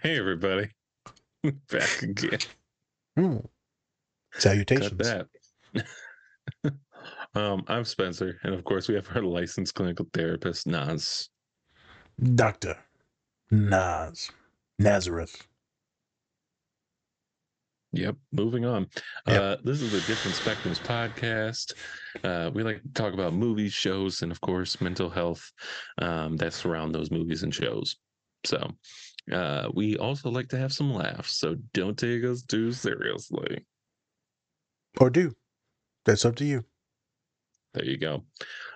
Hey, everybody. Back again. Hmm. Salutations. Got that. um, I'm Spencer. And of course, we have our licensed clinical therapist, Naz. Doctor Nas Nazareth. Yep. Moving on. Yep. Uh, this is the Different Spectrums podcast. Uh, we like to talk about movies, shows, and of course, mental health um, that surround those movies and shows. So, uh, we also like to have some laughs. So, don't take us too seriously. Or do. That's up to you. There you go.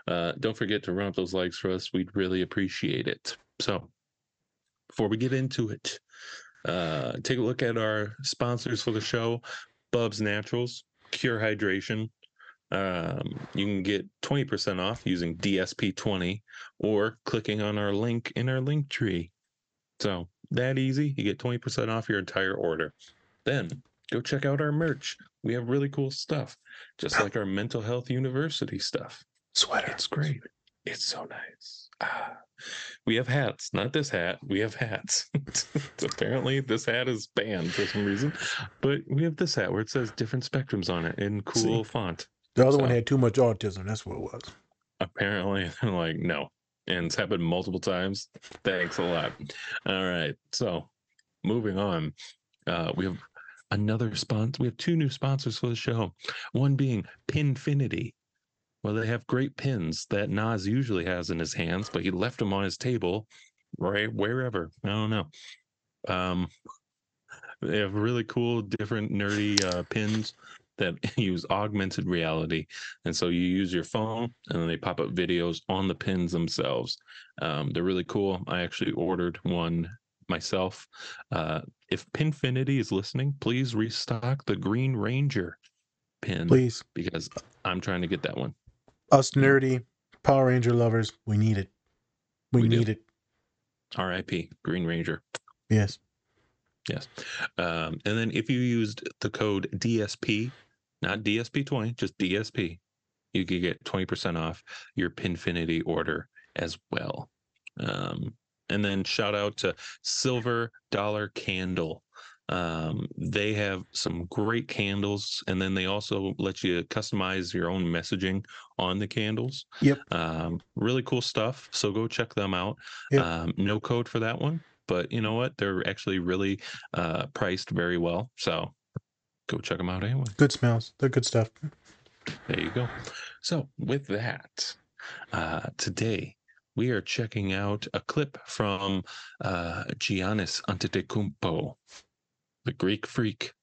Uh, don't forget to run up those likes for us. We'd really appreciate it. So, before we get into it, uh, take a look at our sponsors for the show Bubs Naturals, Cure Hydration. Um, you can get 20% off using DSP20 or clicking on our link in our link tree. So, that easy. You get 20% off your entire order. Then go check out our merch. We have really cool stuff, just like our mental health university stuff. Sweater. It's great. It's so nice. Ah. We have hats, not this hat. We have hats. Apparently, this hat is banned for some reason, but we have this hat where it says different spectrums on it in cool See. font. The other one had too much autism. That's what it was. Apparently, they're like, no. And it's happened multiple times. Thanks a lot. All right. So, moving on, uh, we have another sponsor. We have two new sponsors for the show. One being Pinfinity. Well, they have great pins that Nas usually has in his hands, but he left them on his table, right wherever. I don't know. Um, they have really cool, different, nerdy uh, pins that use augmented reality, and so you use your phone, and then they pop up videos on the pins themselves. Um, they're really cool. I actually ordered one myself. Uh, if Pinfinity is listening, please restock the Green Ranger pin Please. because I'm trying to get that one. Us nerdy Power Ranger lovers, we need it. We, We do. need it. R.I.P. Green Ranger. Yes. Yes. Um, and then if you used the code DSP, not DSP20, just DSP, you could get 20% off your Pinfinity order as well. Um, and then shout out to Silver Dollar Candle. Um, they have some great candles, and then they also let you customize your own messaging on the candles. Yep. Um, really cool stuff. So go check them out. Yep. Um, no code for that one, but you know what? They're actually really uh, priced very well. So go check them out anyway. Good smells. They're good stuff. There you go. So with that, uh, today we are checking out a clip from uh, Giannis Antetokounmpo, the Greek freak.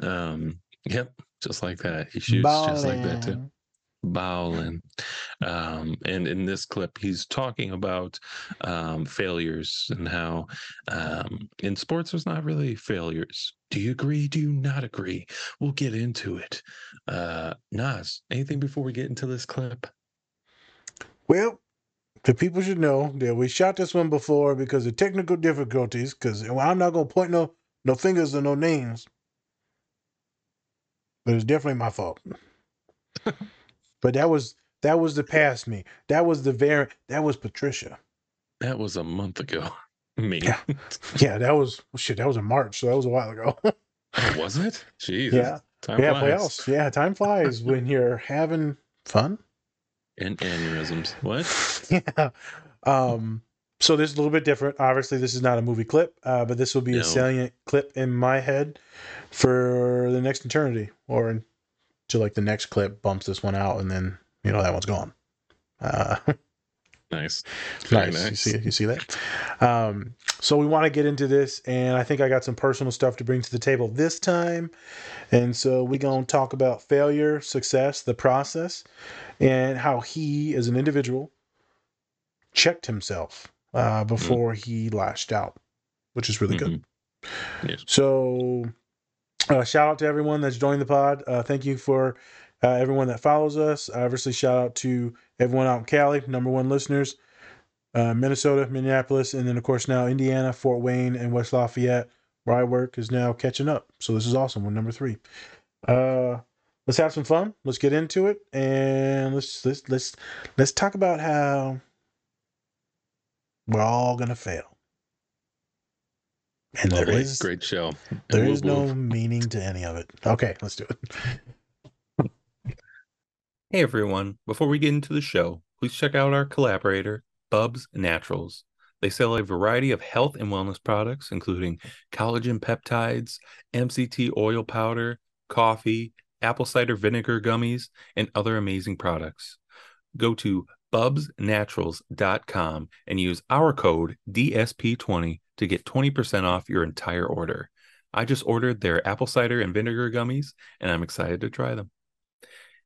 Um, yep, just like that. He shoots just like that too. Bowlin. Um, and in this clip, he's talking about um, failures and how um, in sports there's not really failures. Do you agree? Do you not agree? We'll get into it. Uh, Nas, anything before we get into this clip? Well, the people should know that we shot this one before because of technical difficulties. Because I'm not gonna point no no fingers or no names, but it's definitely my fault. but that was that was the past me. That was the very that was Patricia. That was a month ago. Me. Yeah. Yeah, that was shit. That was in March, so that was a while ago. Oh, was it? Jeez. yeah, Time yeah. flies. Else? Yeah, time flies when you're having fun. And aneurysms. What? yeah. Um, so this is a little bit different. Obviously, this is not a movie clip, uh, but this will be No. a salient clip in my head for the next eternity, or until like the next clip bumps this one out, and then you know that one's gone. Uh, Nice. Very nice. You see, you see that. Um, so we want to get into this, and I think I got some personal stuff to bring to the table this time. And so we're gonna talk about failure, success, the process, and how he, as an individual, checked himself uh, before he lashed out, which is really good. Mhm. Yes. So, uh, shout out to everyone that's joined the pod. Uh, thank you for uh, everyone that follows us. Obviously, shout out to everyone out in Cali, number one listeners, uh, Minnesota, Minneapolis, and then, of course, now Indiana, Fort Wayne, and West Lafayette, where I work, is now catching up. So, this is awesome. We're number three. Uh, let's have some fun. Let's get into it, and let's let's let's let's talk about how we're all gonna fail. And oh, there Lovely. is great show. there And is no woof. meaning to any of it. Okay, let's do it. Hey everyone, before we get into the show, please check out our collaborator, Bubs Naturals. They sell a variety of health and wellness products, including collagen peptides, MCT oil powder, coffee, apple cider vinegar gummies, and other amazing products. Go to bubsnaturals.com and use our code DSP20 to get 20% off your entire order. I just ordered their apple cider and vinegar gummies, and I'm excited to try them.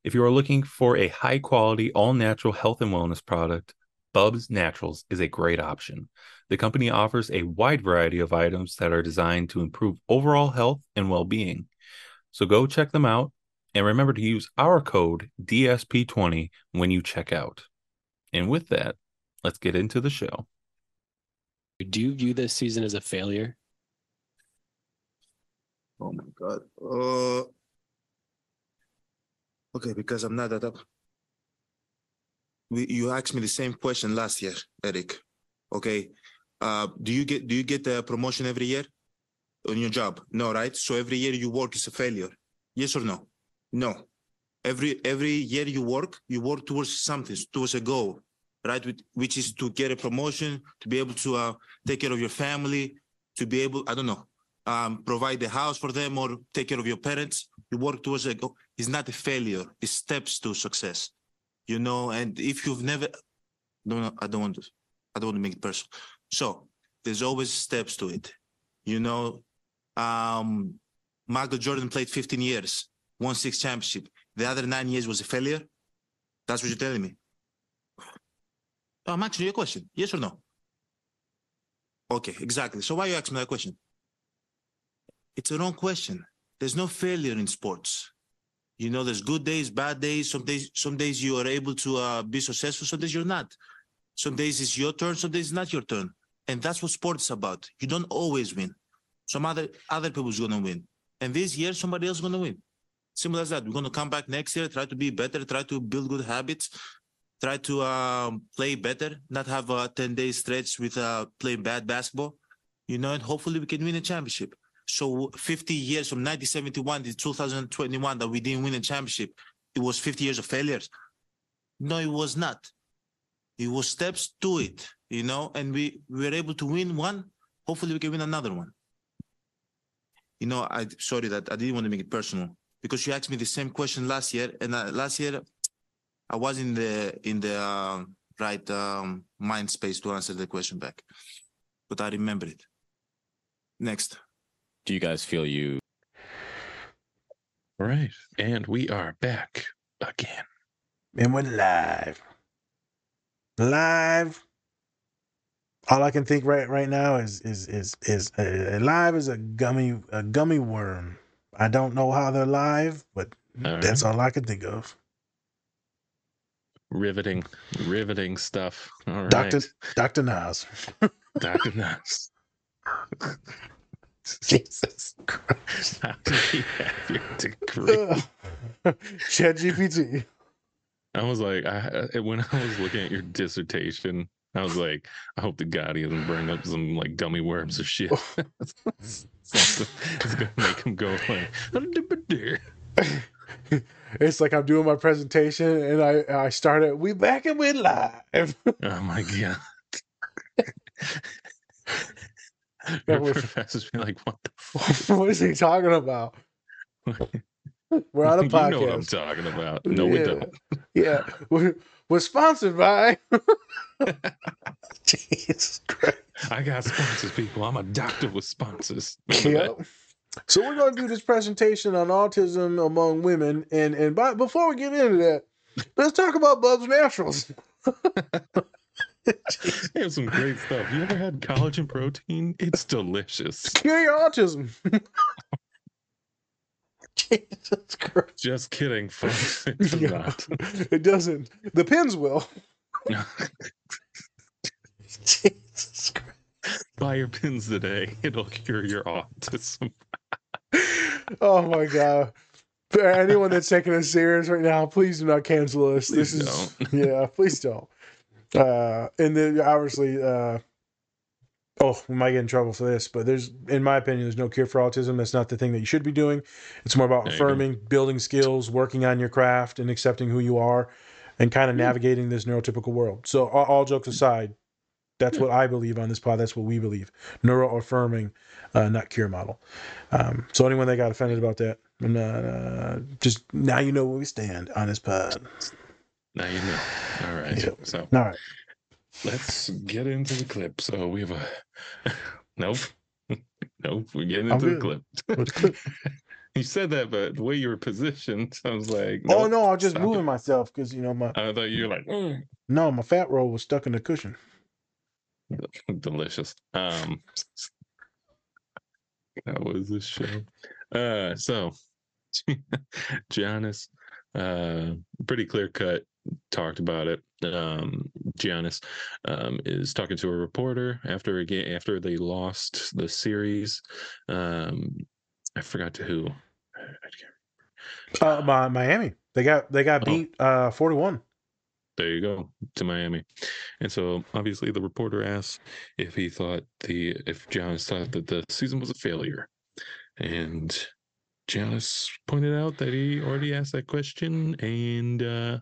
If you are looking for a high quality, all natural health and wellness product, Bubs Naturals is a great option. The company offers a wide variety of items that are designed to improve overall health and well being. So go check them out and remember to use our code DSP20 when you check out. And with that, let's get into the show. Do you view this season as a failure? Oh my god. Uh, okay, because I'm not that up. You asked me the same question last year, Eric. Okay. Uh, do you get do you get a promotion every year on your job? No, right? So every year you work is a failure. Yes or no? No. Every every year you work, you work towards something, towards a goal, right? Which, is to get a promotion, to be able to uh, take care of your family, to be able, I don't know, um, provide the house for them or take care of your parents. You work towards a goal. It's not a failure. It's steps to success. You know, and if you've never, no, I don't want to, I don't want to make it personal. So there's always steps to it. You know, um, Michael Jordan played 15 years, won six championship. The other nine years was a failure. That's what you're telling me. Oh, I'm asking you a question. Yes or no? Okay, exactly. So why are you asking me that question? It's a wrong question. There's no failure in sports. You know, there's good days, bad days. Some days, some days you are able to uh, be successful. Some days you're not. Some days it's your turn. Some days it's not your turn. And that's what sports is about. You don't always win. Some other other people's gonna win. And this year, somebody else is gonna win. Simple as that. We're gonna come back next year, try to be better, try to build good habits, try to um, play better, not have a 10 day stretch with uh, playing bad basketball, you know, and hopefully we can win a championship. So 50 years from 1971 to 2021 that we didn't win a championship, it was 50 years of failures. No, it was not. It was steps to it, you know, and we, we were able to win one. Hopefully we can win another one. You know, I sorry that I didn't want to make it personal because you asked me the same question last year, and uh, last year I was in the in the uh, right um, mind space to answer the question back, but I remember it. Next. Do you guys feel you All right. And we are back again. And we're live. Live. All I can think right right now is is is is uh, live is a gummy a gummy worm. I don't know how they're live, but All that's right. all I can think of. Riveting, riveting stuff. All right. Doctor Doctor Nas. Dr. Nas. Jesus Christ. How did he have your degree? Chat GPT. I was like, I when I was looking at your dissertation, I was like, I hope to God he doesn't bring up some like gummy worms or shit. Oh. Something that's gonna make him go like, It's like I'm doing my presentation and I I started we back and we live. oh my god. Your was- professors be like, what the fuck? what is he talking about? We're on a you podcast. know what I'm talking about. No, we Yeah. don't. Yeah, we're, we're sponsored by. Jesus Christ. I got sponsors, people. I'm a doctor with sponsors. Remember that? Yep. So we're going to do this presentation on autism among women, and and by, before we get into that, let's talk about Bubs Naturals. They have some great stuff. You ever had collagen protein? It's delicious. Cure your autism. Jesus Christ. Just kidding, folks. It's Yeah. not. It doesn't. The pins will. Jesus Christ. Buy your pins today. It'll cure your autism. Oh my god. For anyone that's taking us serious right now, please do not cancel us. Please this is yeah, please don't. Uh and then obviously uh oh, we might get in trouble for this, but there's, in my opinion, there's no cure for autism. That's not the thing that you should be doing. It's more about There you go. affirming, building skills, working on your craft, and accepting who you are, and kind of navigating this neurotypical world. So, all, all jokes aside, that's what I believe on this pod. That's what we believe. Neuro affirming, uh, not cure model. Um, so, anyone that got offended about that, and, uh, just now you know where we stand on this pod. Now you know. All right. Yep. So All right. let's get into the clip. So we have a nope. nope. We're getting into the clip. The clip? you said that, but the way you were positioned, I was like, Oh no, I was just moving it. myself because you know my I thought you were like, "Mm." no, my fat roll was stuck in the cushion. delicious. Um, that was the show. Uh, so Giannis, uh, pretty clear cut, talked about it. Um, Giannis um, is talking to a reporter after a game after they lost the series. Um, I forgot to who. I can't Uh, my, Miami. They got they got Oh. beat uh 41. There you go to Miami. And so obviously the reporter asked if he thought the if Giannis thought that the season was a failure. And Giannis pointed out that he already asked that question and uh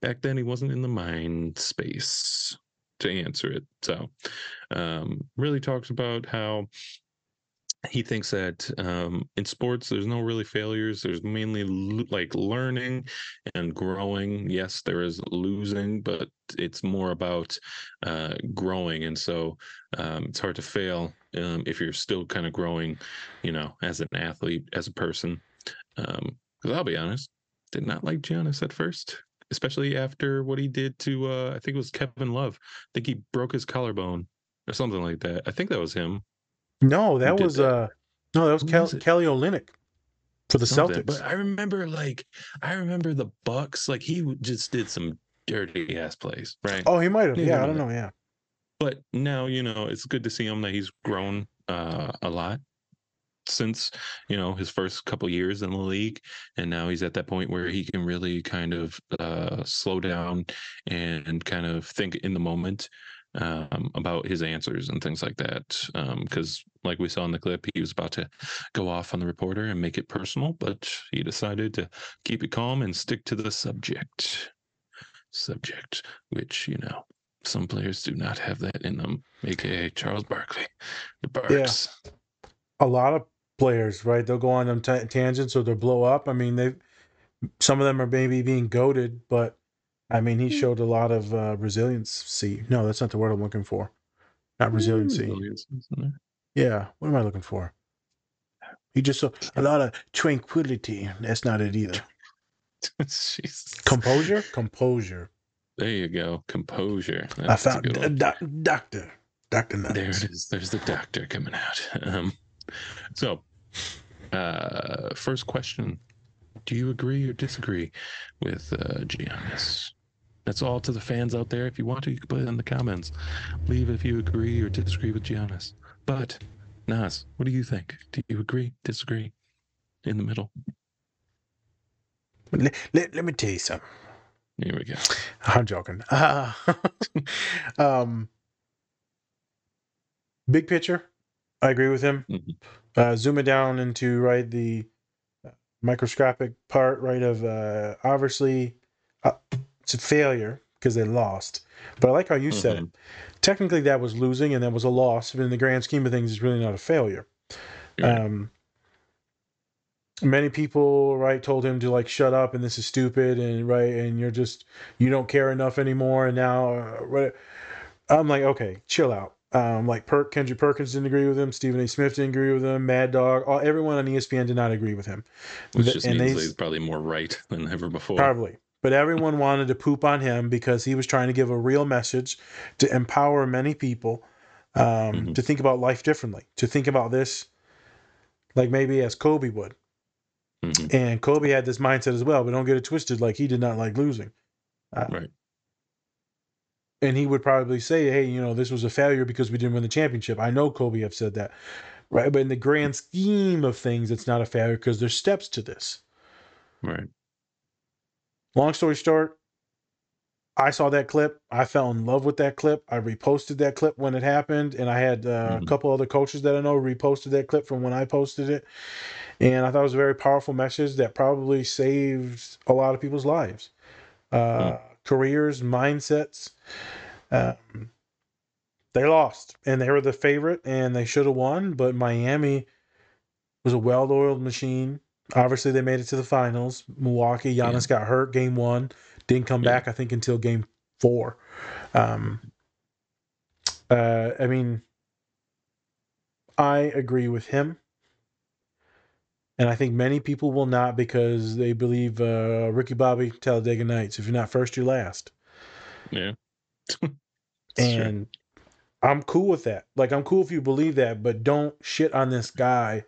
back then he wasn't in the mind space to answer it. So um really talks about how he thinks that um, in sports there's no really failures there's mainly l- like learning and growing. Yes there is losing but it's more about uh, growing and so um, it's hard to fail um, if you're still kind of growing you know as an athlete as a person. Because i'll be honest did not like Giannis at first especially after what he did to uh, i think it was kevin love. I think he broke his collarbone or something like that. I think that was him No, that was that? uh no, that was was? Kelly Olynyk for the something. Celtics. But I remember like I remember the Bucks. Like he just did some dirty ass plays, right? oh, he might have. Yeah, Yeah, yeah, I don't know. Yeah. But now you know it's good to see him that he's grown uh, a lot since you know his first couple years in the league, and now he's at that point where he can really kind of uh, slow down and kind of think in the moment um, about his answers and things like that. Because, like we saw in the clip, he was about to go off on the reporter and make it personal, but he decided to keep it calm and stick to the subject. Subject, which you know, some players do not have that in them, aka Charles Barkley, the Barks. Yeah. A lot of players, right? They'll go on them ta tangents or they'll blow up. I mean, they some of them are maybe being goaded, but I mean, he showed a lot of uh, resiliency. No, that's not the word I'm looking for. Not resiliency. Resilience, isn't there? Yeah. What am I looking for? He just saw a lot of tranquility. That's not it either. Jesus. Composure? Composure. There you go. Composure. I That's a found good a one. doc- doctor. Doctor There Nuts. it is. There's the doctor coming out. Um, so, uh, first question: Do you agree or disagree with uh, Giannis? That's all to the fans out there. If you want to, you can put it in the comments. Leave if you agree or disagree with Giannis. But Nas, what do you think? Do you agree? Disagree? In the middle. Let, let, let me tell you something. Here we go. I'm joking. Uh, um, big picture, I agree with him. Mhm. Uh, zoom it down into right the microscopic part, right of uh, obviously uh, it's a failure because they lost. But I like how you said it. Technically, that was losing and that was a loss. But in the grand scheme of things, it's really not a failure. Right. Um, many people right told him to like shut up and this is stupid and right and you're just you don't care enough anymore and now uh, what i'm like okay chill out um like Perk, kendrick perkins didn't agree with him stephen a smith didn't agree with him mad dog all, everyone on espn did not agree with him Which just and means they- he's probably more right than ever before. Probably. But everyone wanted to poop on him because he was trying to give a real message to empower many people um, Mhm. to think about life differently, to think about this like maybe as Kobe would. Mhm. And Kobe had this mindset as well, but don't get it twisted. Like he did not like losing. Uh, Right. And he would probably say, hey, you know, this was a failure because we didn't win the championship. I know Kobe have said that. Right. But in the grand scheme of things, it's not a failure because there's steps to this. Right. Long story short, I saw that clip. I fell in love with that clip. I reposted that clip when it happened, and I had uh, Mhm. a couple other coaches that I know reposted that clip from when I posted it. And I thought it was a very powerful message that probably saved a lot of people's lives, uh, careers, mindsets. Um, they lost, and they were the favorite, and they should have won. But Miami was a well-oiled machine. Obviously, they made it to the finals. Milwaukee, Giannis got hurt game one, didn't come Yeah. back. I think until game four. Um, uh, I mean, I agree with him, and I think many people will not because they believe uh, Ricky Bobby Talladega Nights. If you're not first, you're last. Yeah. It's true. and I'm cool with that. Like I'm cool if you believe that, but don't shit on this guy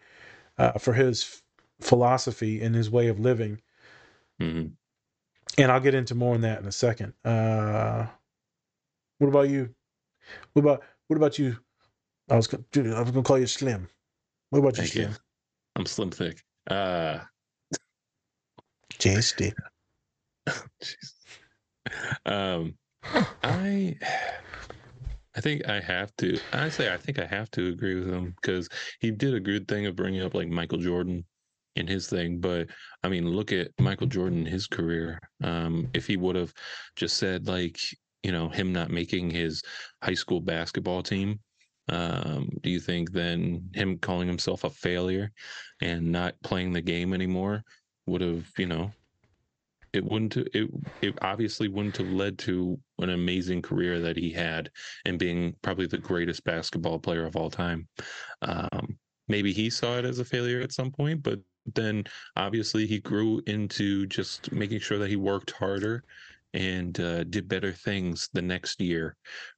uh, for his philosophy and his way of living. Mhm. And I'll get into more on that in a second. Uh, what about you? What about what about you? I was gonna, I was gonna call you Slim. What about you, Thank you. Slim? I'm slim thick. Uh, JSD. Um, I, I think I have to. Honestly, I think I have to agree with him because he did a good thing of bringing up like Michael Jordan in his thing. But I mean, look at Michael Jordan, his career. Um, if he would have just said like, you know, him not making his high school basketball team. Um, do you think then him calling himself a failure and not playing the game anymore would have, you know, it wouldn't it it obviously wouldn't have led to an amazing career that he had and being probably the greatest basketball player of all time. Um, maybe he saw it as a failure at some point, but then obviously he grew into just making sure that he worked harder and uh, did better things the next year,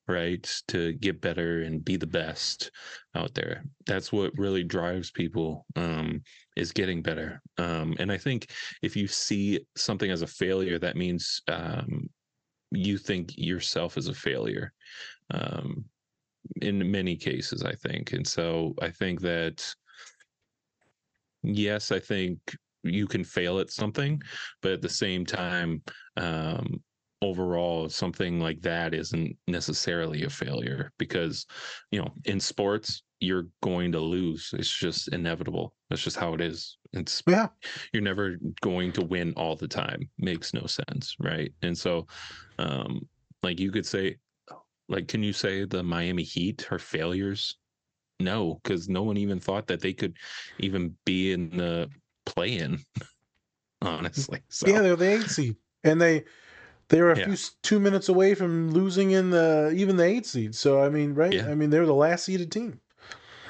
right? To get better and be the best out there. That's what really drives people um, is getting better. Um, and I think if you see something as a failure, that means um, you think yourself as a failure. Um, in many cases, I think, and so I think that yes, I think you can fail at something, but at the same time, um, overall, something like that isn't necessarily a failure because, you know, in sports, you're going to lose. It's just inevitable. That's just how it is. It's Yeah. you're never going to win all the time. Makes no sense, right? And so, um, like you could say, like, can you say the Miami Heat are failures? No, because no one even thought that they could even be in the play-in. Honestly, so Yeah, they're the eight seed, and they they were a Yeah. few two minutes away from losing in the even the eight seed. So I mean, right? Yeah. I mean, they were the last seeded team.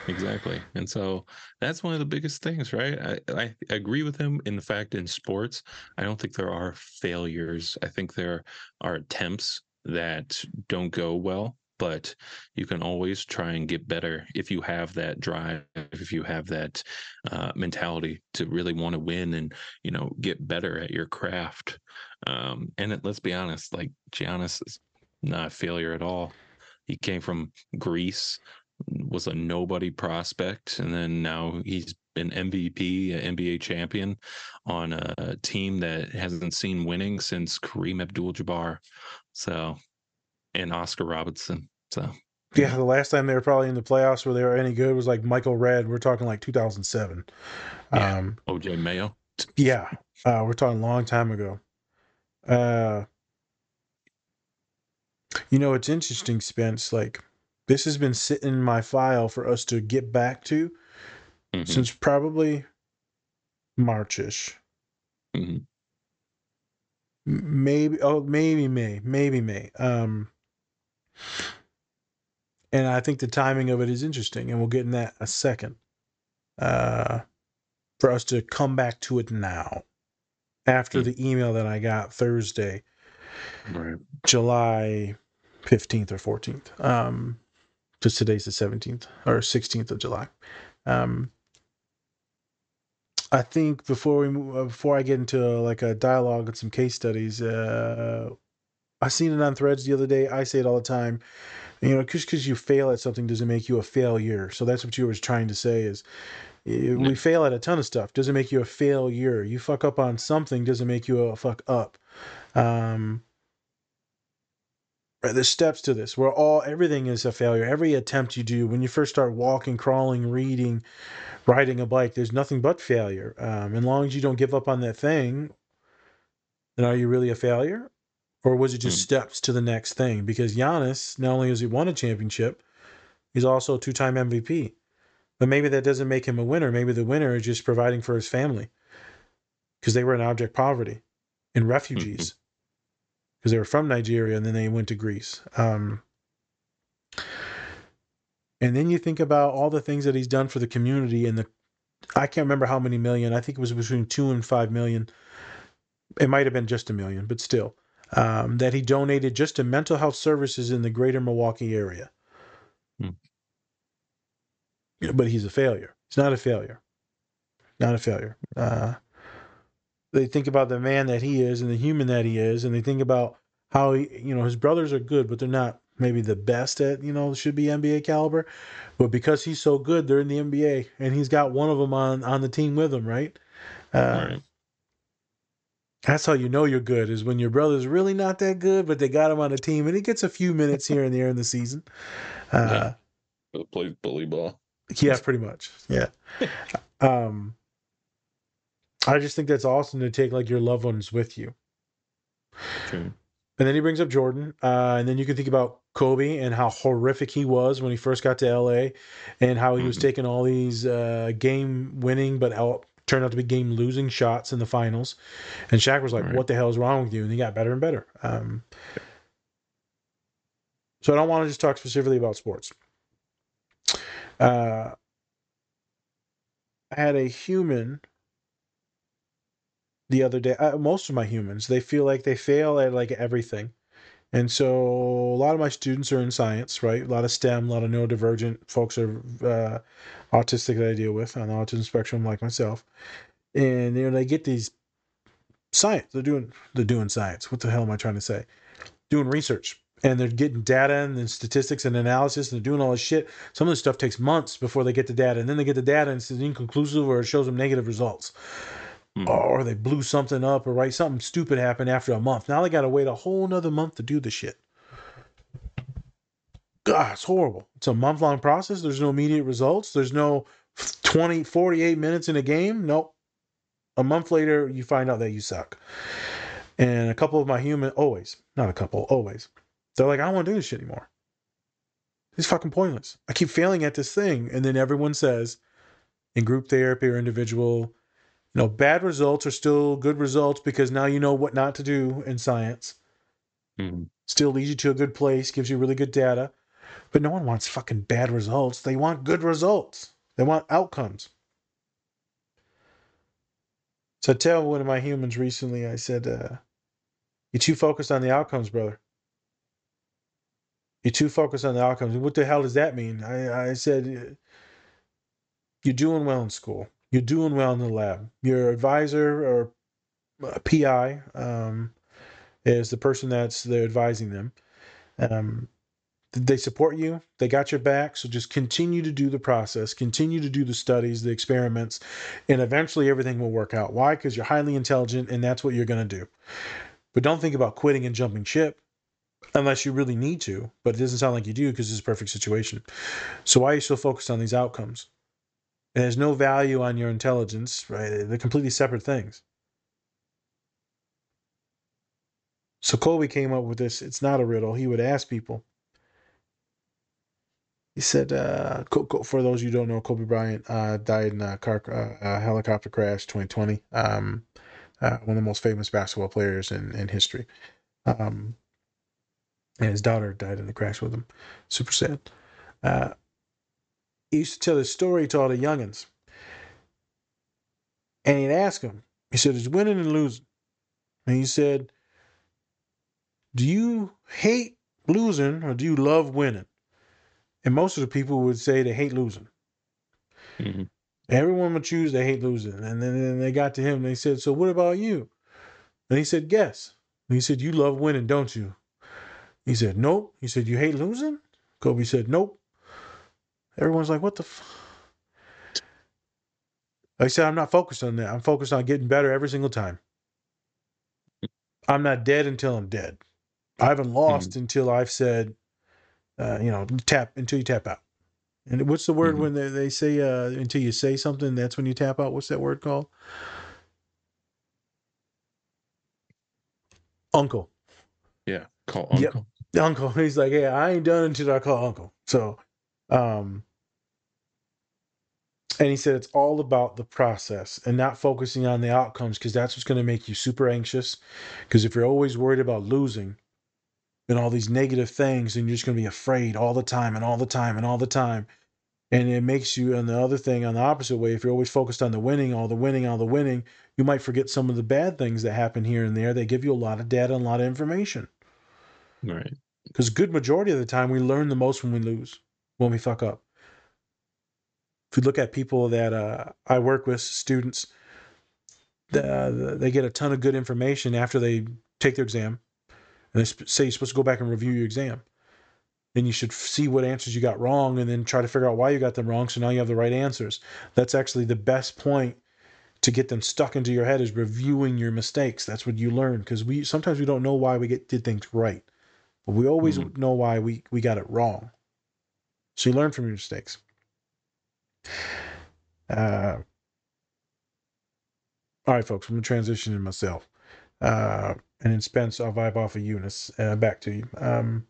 exactly and so that's one of the biggest things right I, I agree with him in the fact in sports i don't think there are failures i think there are attempts that don't go well but you can always try and get better if you have that drive if you have that uh, mentality to really want to win and you know get better at your craft. Um, and it, let's be honest like Giannis is not a failure at all. He came from greece was a nobody prospect, and then now he's an MVP, an NBA champion on a team that hasn't seen winning since Kareem Abdul-Jabbar, so and Oscar Robertson. So Yeah, the last time they were probably in the playoffs where they were any good was like Michael Redd. We're talking like 2007. Yeah. Um, OJ Mayo. yeah, uh, we're talking a long time ago. Uh, you know, it's interesting, Spence. Like, this has been sitting in my file for us to get back to Mhm, since probably Marchish. mhm. Maybe, oh, maybe May, maybe May. Um, and I think the timing of it is interesting, and we'll get in that a second. Uh, for us to come back to it now, after Mm. the email that I got Thursday, Right. July fifteenth or fourteenth. Um, because today's the seventeenth or sixteenth of July. Um, I think before we move, uh, before I get into like a dialogue and some case studies, uh, I seen it on Threads the other day. I say it all the time. You know, just because you fail at something doesn't make you a failure. So that's what you were trying to say is eh, we fail at a ton of stuff doesn't make you a failure. You fuck up on something doesn't make you a fuck up. Um, there's steps to this where all everything is a failure. Every attempt you do when you first start walking, crawling, reading, riding a bike, there's nothing but failure. Um, as long as you don't give up on that thing, then are you really a failure? Or was it just Hmm. steps to the next thing? Because Giannis, not only has he won a championship, he's also a two time MVP. But maybe that doesn't make him a winner. Maybe the winner is just providing for his family because they were in object poverty and refugees because they were from Nigeria and then they went to Greece. Um, and then you think about all the things that he's done for the community and the I can't remember how many million. I think it was between two and five million. It might have been just a million, but still, um, that he donated just to mental health services in the greater Milwaukee area. Hmm. But he's a failure. He's not a failure. Not a failure. Uh, they think about the man that he is and the human that he is, and they think about how he, you know his brothers are good, but they're not maybe the best at you know should be NBA caliber. But because he's so good, they're in the NBA, and he's got one of them on on the team with him, right? Uh, All right. That's how you know you're good is when your brother's really not that good, but they got him on the team, and he gets a few minutes here and there in the season. Uh, Plays bully ball. yeah, pretty much. Yeah. Um, I just think that's awesome to take like your loved ones with you. True. And then he brings up Jordan, uh, and then you can think about Kobe and how horrific he was when he first got to LA, and how he was Mhm. taking all these uh, game winning but out, turned out to be game losing shots in the finals. And Shaq was like, Right. "What the hell is wrong with you?" And he got better and better. Um, so I don't want to just talk specifically about sports. Uh, I had a human the other day. Uh, most of my humans, they feel like they fail at like everything. And so a lot of my students are in science, right? A lot of STEM, a lot of neurodivergent folks are uh, autistic that I deal with on the autism spectrum, like myself. And you know they get these science. They're doing they're doing science. What the hell am I trying to say? Doing research. And they're getting data and then statistics and analysis and they're doing all this shit. Some of this stuff takes months before they get the data. And then they get the data and it's inconclusive or it shows them negative results Mhm. or they blew something up or right something stupid happened after a month. Now they got to wait a whole nother month to do the shit. God, it's horrible. It's a month long process. There's no immediate results. There's no 20, 48 minutes in a game. Nope. A month later, you find out that you suck. And a couple of my human, always, not a couple, always, they're like, I don't want to do this shit anymore. It's fucking pointless. I keep failing at this thing. And then everyone says in group therapy or individual, you know, bad results are still good results because now you know what not to do in science. Mhm. Still leads you to a good place, gives you really good data. But no one wants fucking bad results. They want good results. They want outcomes. So I tell one of my humans recently, I said, uh, you're too focused on the outcomes, brother. You're too focused on the outcomes. What the hell does that mean? I, I said, "Uh, you're doing well in school. You're doing well in the lab. Your advisor or uh, PI um, is the person that's they're advising them. Um, they support you. They got your back. So just continue to do the process. Continue to do the studies, the experiments, and eventually everything will work out. Why? Because you're highly intelligent, and that's what you're going to do. But don't think about quitting and jumping ship unless you really need to. But it doesn't sound like you do because it's a perfect situation. So why are you so focused on these outcomes? It has no value on your intelligence, right? They're completely separate things. So Colby came up with this. It's not a riddle. He would ask people. He said, uh, for those you don't know, Kobe Bryant uh, died in a car uh, a helicopter crash 2020. Um, uh, one of the most famous basketball players in, in history. Um, and his daughter died in the crash with him. Super sad. He used to tell his story to all the youngins. And he'd ask them, he said, Is winning and losing? And he said, Do you hate losing or do you love winning? And most of the people would say they hate losing. Mhm. Everyone would choose they hate losing. And then, then they got to him and they said, So what about you? And he said, Guess. And he said, You love winning, don't you? He said, Nope. He said, You hate losing? Kobe said, Nope. Everyone's like, What the f-? I said, I'm not focused on that. I'm focused on getting better every single time. I'm not dead until I'm dead. I haven't lost until I've said, uh, you know, tap until you tap out. And what's the word Mhm. when they, they say uh, until you say something? That's when you tap out. What's that word called? Uncle. Yeah. Call Yep. uncle. Uncle. He's like, hey, I ain't done until I call Uncle. So, um, and he said it's all about the process and not focusing on the outcomes because that's what's going to make you super anxious. Because if you're always worried about losing and all these negative things, then you're just going to be afraid all the time and all the time and all the time. And it makes you, and the other thing on the opposite way, if you're always focused on the winning, all the winning, all the winning, you might forget some of the bad things that happen here and there. They give you a lot of data and a lot of information Right. because good majority of the time we learn the most when we lose when we fuck up. If you look at people that uh, i work with students the, they get a ton of good information after they take their exam. And they say you're supposed to go back and review your exam. Then you should see what answers you got wrong and then try to figure out why you got them wrong so now you have the right answers. That's actually the best point to get them stuck into your head is reviewing your mistakes. That's what you learn because we sometimes we don't know why we get did things right. But we always Mhm. know why we, we got it wrong. So you learn from your mistakes. Uh, all right, folks, I'm going to transition in myself. Uh, and then Spence, I'll vibe off of Giannis. Uh, back to you. Um,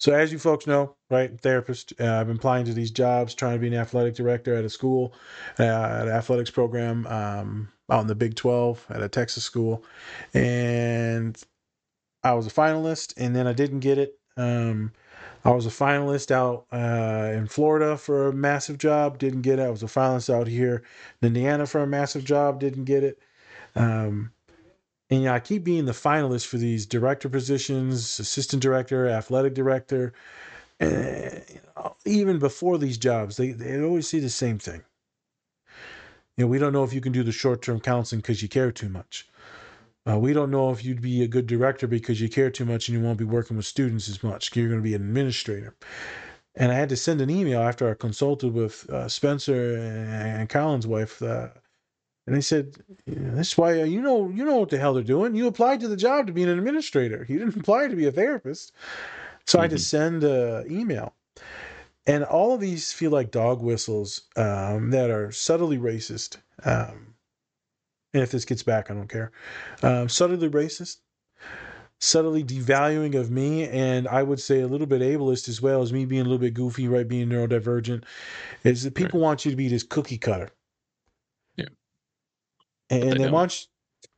so, as you folks know, right, therapist, uh, I've been applying to these jobs, trying to be an athletic director at a school, uh, at an athletics program um, out in the Big 12 at a Texas school. And I was a finalist, and then I didn't get it. Um, I was a finalist out uh, in Florida for a massive job, didn't get it. I was a finalist out here in Indiana for a massive job, didn't get it. Um, and yeah, I keep being the finalist for these director positions, assistant director, athletic director. And know, even before these jobs, they, they always see the same thing. You know, we don't know if you can do the short term counseling because you care too much. Uh, we don't know if you'd be a good director because you care too much and you won't be working with students as much. You're going to be an administrator. And I had to send an email after I consulted with uh, Spencer and Colin's wife. Uh, and they said, "Yeah, "That's why uh, you know you know what the hell they're doing. You applied to the job to be an administrator. You didn't apply to be a therapist." So I had to Mhm. send an email. And all of these feel like dog whistles um, that are subtly racist. Um, and if this gets back, I don't care. Um, subtly racist, subtly devaluing of me, and I would say a little bit ableist as well as me being a little bit goofy, right? Being neurodivergent, is that people want you to be this cookie cutter. Yeah. And, they they, want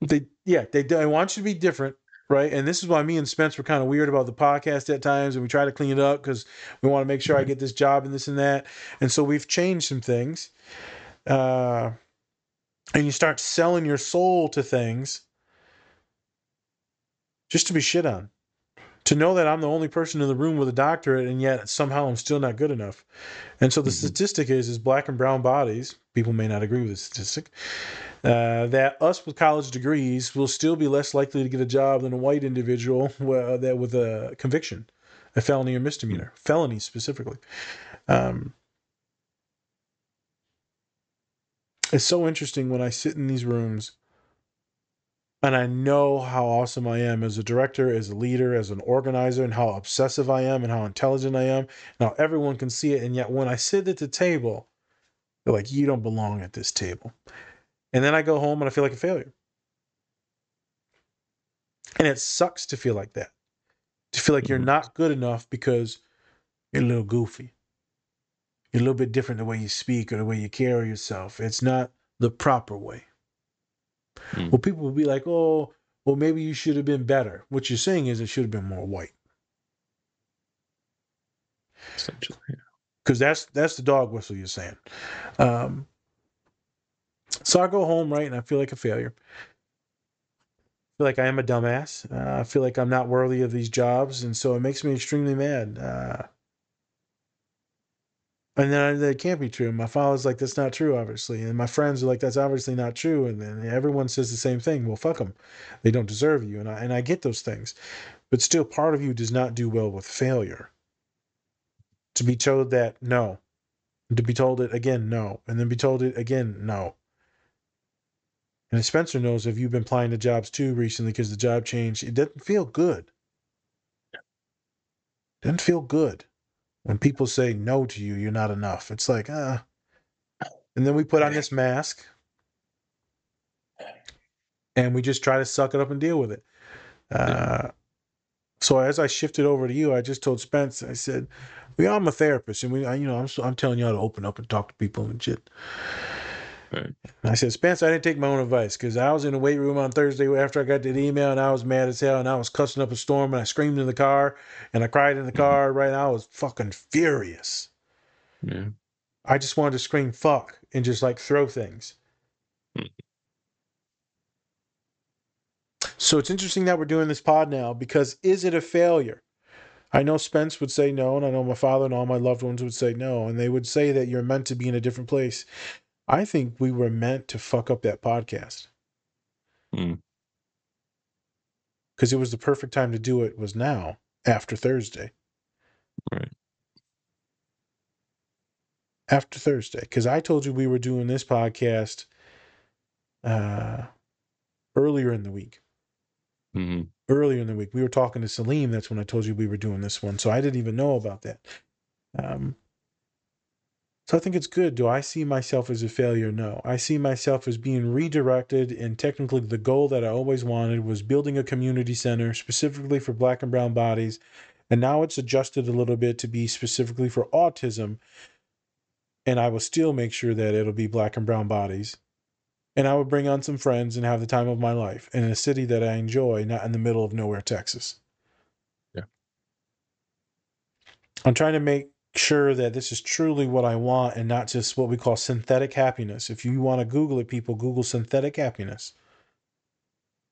you, they yeah they, they want you to be different. Right. And this is why me and Spence were kind of weird about the podcast at times. And we try to clean it up because we want to make sure I get this job and this and that. And so we've changed some things. Uh, and you start selling your soul to things just to be shit on. To know that I'm the only person in the room with a doctorate and yet somehow I'm still not good enough. And so the Mhm. statistic is is black and brown bodies, people may not agree with the statistic, uh, that us with college degrees will still be less likely to get a job than a white individual that with a conviction, a felony or misdemeanor, felony specifically. Um, it's so interesting when I sit in these rooms and I know how awesome I am as a director, as a leader, as an organizer, and how obsessive I am and how intelligent I am. Now everyone can see it, and yet when I sit at the table, they're like, "You don't belong at this table," and then I go home and I feel like a failure, and it sucks to feel like that, to feel like you're Mhm. not good enough because you're a little goofy, you're a little bit different the way you speak or the way you carry yourself. It's not the proper way. Mm. Well, people will be like, oh, well, maybe you should have been better. What you're saying is it should have been more white. Essentially. Because that's that's the dog whistle you're saying. Um, so I go home, right, and I feel like a failure. I feel like I am a dumbass. Uh, I feel like I'm not worthy of these jobs, and so it makes me extremely mad. Uh, and then I, that can't be true. My father's like, that's not true, obviously. And my friends are like, that's obviously not true. And then everyone says the same thing. Well, fuck them. They don't deserve you. And I, and I get those things. But still, part of you does not do well with failure. To be told that no, and to be told it again, no, and then be told it again, no. And Spencer knows if you've been applying to jobs too recently because the job changed, it doesn't feel good. Doesn't feel good when people say no to you. You're not enough. It's like ah. And then we put on this mask, and we just try to suck it up and deal with it. Uh, so as I shifted over to you, I just told Spence, I said, "We, I'm a therapist, and we, I, you know, I'm, I'm telling you how to open up and talk to people and shit." Right. I said, Spence, I didn't take my own advice because I was in the weight room on Thursday after I got that email, and I was mad as hell, and I was cussing up a storm, and I screamed in the car, and I cried in the car. Right, now, I was fucking furious. Yeah. I just wanted to scream "fuck" and just like throw things. Hmm. So it's interesting that we're doing this pod now because is it a failure? I know Spence would say no, and I know my father and all my loved ones would say no, and they would say that you're meant to be in a different place. I think we were meant to fuck up that podcast. Hmm. Because it was the perfect time to do it was now, after Thursday. Right. After Thursday. Because I told you we were doing this podcast uh earlier in the week. hmm earlier in the week. We were talking to Salim. That's when I told you we were doing this one. So I didn't even know about that. Um, so I think it's good. Do I see myself as a failure? No. I see myself as being redirected. And technically, the goal that I always wanted was building a community center specifically for black and brown bodies. And now it's adjusted a little bit to be specifically for autism. And I will still make sure that it'll be black and brown bodies and I would bring on some friends and have the time of my life in a city that I enjoy, not in the middle of nowhere, Texas. Yeah. I'm trying to make sure that this is truly what I want and not just what we call synthetic happiness. If you want to Google it, people Google synthetic happiness.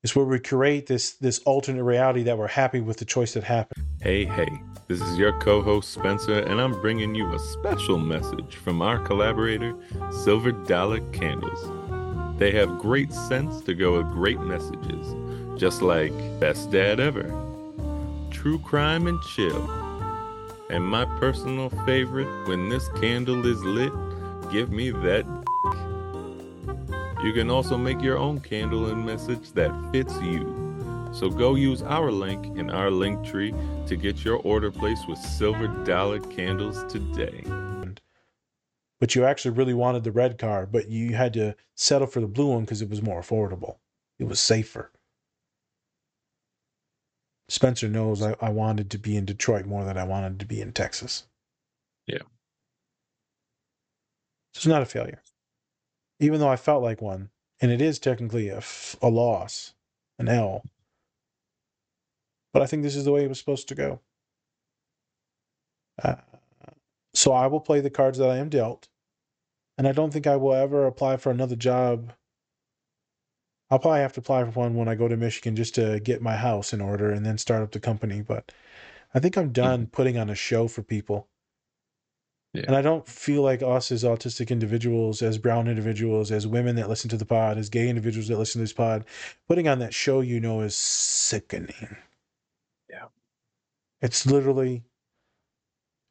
It's where we create this this alternate reality that we're happy with the choice that happened. Hey, hey, this is your co host Spencer, and I'm bringing you a special message from our collaborator, Silver Dollar Candles. They have great scents to go with great messages, just like Best Dad Ever, True Crime and Chill, and my personal favorite, When This Candle is Lit, Give Me That. You can also make your own candle and message that fits you. So go use our link in our link tree to get your order placed with Silver Dollar Candles today. But you actually really wanted the red car, but you had to settle for the blue one because it was more affordable. It was safer. Spencer knows I, I wanted to be in Detroit more than I wanted to be in Texas. Yeah. So it's not a failure. Even though I felt like one, and it is technically a, f- a loss, an L. But I think this is the way it was supposed to go. Uh, so I will play the cards that I am dealt. And I don't think I will ever apply for another job. I'll probably have to apply for one when I go to Michigan just to get my house in order and then start up the company. But I think I'm done putting on a show for people. Yeah. And I don't feel like us as autistic individuals, as brown individuals, as women that listen to the pod, as gay individuals that listen to this pod, putting on that show, you know, is sickening. Yeah. It's literally,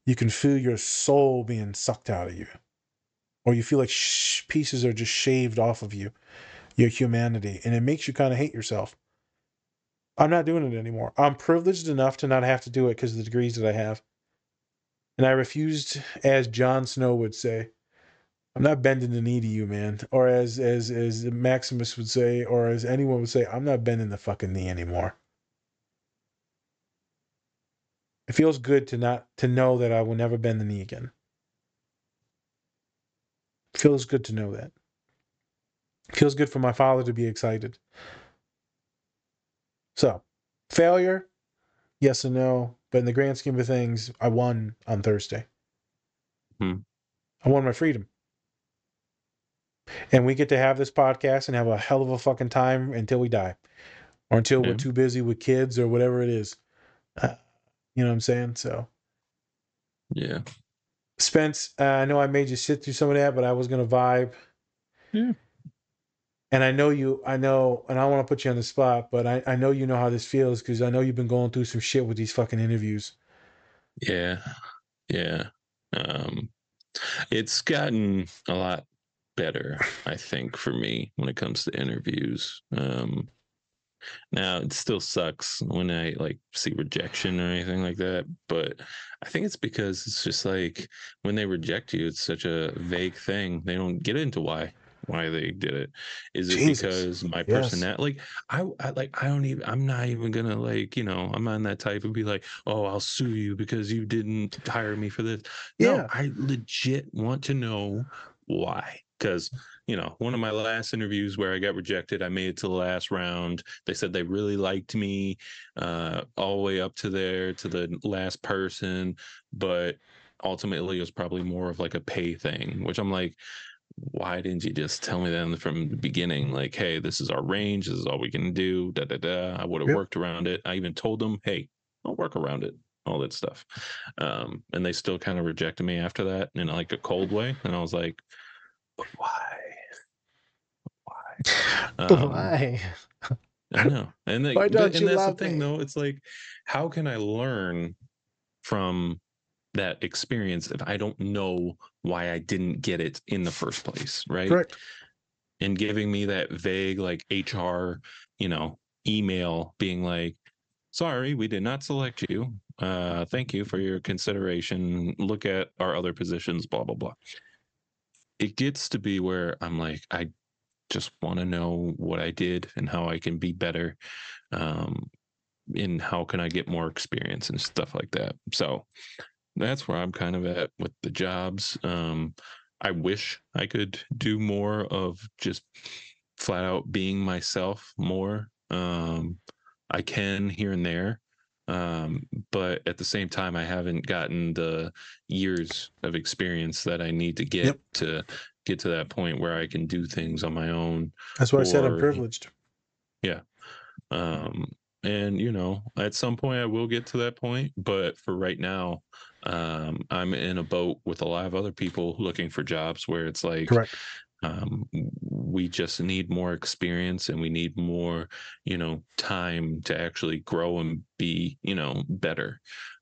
you can feel your soul being sucked out of you. Or you feel like sh- pieces are just shaved off of you, your humanity. And it makes you kind of hate yourself. I'm not doing it anymore. I'm privileged enough to not have to do it because of the degrees that I have. And I refused, as Jon Snow would say, I'm not bending the knee to you, man. Or as as as Maximus would say, or as anyone would say, I'm not bending the fucking knee anymore. It feels good to not to know that I will never bend the knee again. It feels good to know that. It feels good for my father to be excited. So, failure, yes and no. But in the grand scheme of things, I won on Thursday. Hmm. I won my freedom. And we get to have this podcast and have a hell of a fucking time until we die or until Yeah. we're too busy with kids or whatever it is. Uh, you know what I'm saying? So, Yeah. Spence, uh, I know I made you sit through some of that, but I was going to vibe. Yeah. And I know you, I know, and I want to put you on the spot, but I, I know you know how this feels because I know you've been going through some shit with these fucking interviews. Yeah. Yeah. Um it's gotten a lot better, I think, for me when it comes to interviews. Um, now it still sucks when I like see rejection or anything like that, but I think it's because it's just like when they reject you, it's such a vague thing. They don't get into why why they did it. Is it Jesus. because my Yes. personality? Like I, I like I don't even. I'm not even gonna like you know. I'm on that type of be like, oh, I'll sue you because you didn't hire me for this. Yeah. No, I legit want to know why. Because you know, one of my last interviews where I got rejected, I made it to the last round. They said they really liked me, uh, all the way up to there to the last person, but ultimately it was probably more of like a pay thing, which I'm like, why didn't you just tell me that from the beginning? Like, hey, this is our range, this is all we can do. Da da da. I would have Yep. worked around it. I even told them, hey, I'll work around it. All that stuff. Um, and they still kind of rejected me after that in like a cold way. And I was like, but why? Why? Um, Why? I know. And don't and that's the thing me? though. It's like, how can I learn from that experience if I don't know why I didn't get it in the first place? Right. Correct. And giving me that vague like HR, you know, email being like, sorry, we did not select you. Uh, thank you for your consideration. Look at our other positions, blah, blah, blah. It gets to be where I'm like, I just want to know what I did and how I can be better. Um, and how can I get more experience and stuff like that. So that's where I'm kind of at with the jobs. Um, I wish I could do more of just flat out being myself more. Um, I can here and there. Um, but at the same time, I haven't gotten the years of experience that I need to get Yep. to get to that point where I can do things on my own. That's why I said I'm privileged. Um, and you know, at some point I will get to that point, but for right now, um, I'm in a boat with a lot of other people looking for jobs where it's like, Correct. um, we just need more experience and we need more, you know, time to actually grow and be, you know, better,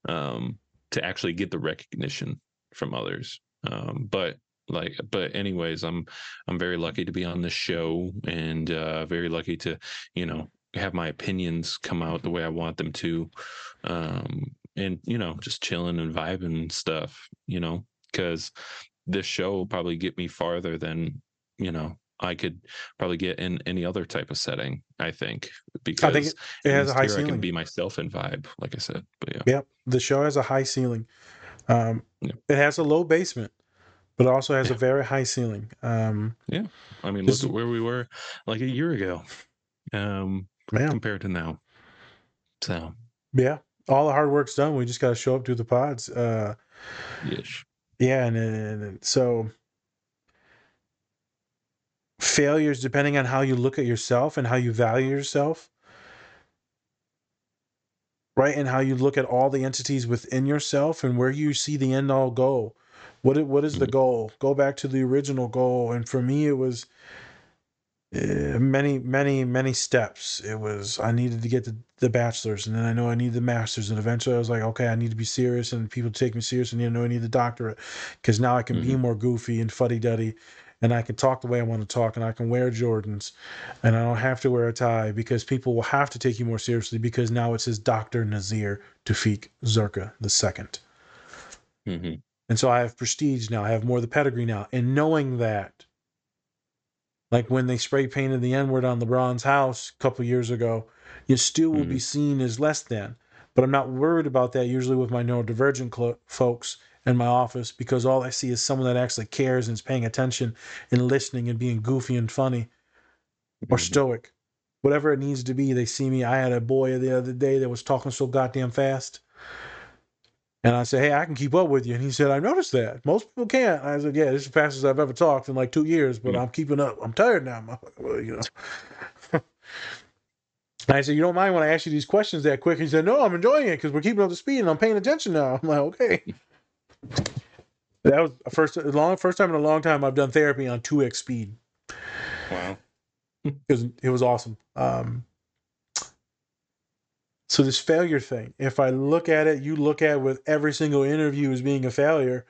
um, to actually get the recognition from others. Um, but like, but anyways, I'm, I'm very lucky to be on this show and, uh, very lucky to, you know, have my opinions come out the way I want them to. Um, and, you know, just chilling and vibing and stuff, you know, because this show will probably get me farther than, you know, I could probably get in any other type of setting, I think, because I think it has a high here I can be myself and vibe, like I said. But yeah. Yep. The show has a high ceiling. Um, Yeah. It has a low basement, but it also has a very high ceiling. Um, I mean, This look at where we were like a year ago, um, man, compared to now. So, yeah, all the hard work's done. We just got to show up do the pods. Uh, yes. yeah, and, and, and so failures, depending on how you look at yourself and how you value yourself, right, and how you look at all the entities within yourself and where you see the end all goal. What what is the Mhm. goal? Go back to the original goal, and for me, it was uh, many, many, many steps. It was I needed to get the, the bachelor's, and then I know I need the master's, and eventually I was like, okay, I need to be serious, and people take me serious, and you know I need the doctorate because now I can be more goofy and fuddy duddy, and I can talk the way I want to talk, and I can wear Jordans, and I don't have to wear a tie because people will have to take you more seriously because now it says Doctor Nazir Tafik Zerka the second. hmm And so I have prestige now. I have more of the pedigree now. And knowing that, like when they spray painted the N word on LeBron's house a couple years ago, you still will be seen as less than. But I'm not worried about that usually with my neurodivergent clo- folks in my office because all I see is someone that actually cares and is paying attention and listening and being goofy and funny or Mhm. stoic. Whatever it needs to be, they see me. I had a boy the other day that was talking so goddamn fast. And I said, Hey, I can keep up with you. And he said, I noticed that. Most people can't. I said, Yeah, this is the fastest I've ever talked in like two years, but Mm. I'm keeping up. I'm tired now. motherfucker." Well, you know. I said, You don't mind when I ask you these questions that quick? He said, No, I'm enjoying it because we're keeping up to speed and I'm paying attention now. I'm like, Okay. That was the first a long first time in a long time I've done therapy on 2x speed Wow. because it was awesome. Um, so this failure thing, if I look at it, you look at it with every single interview as being a failure.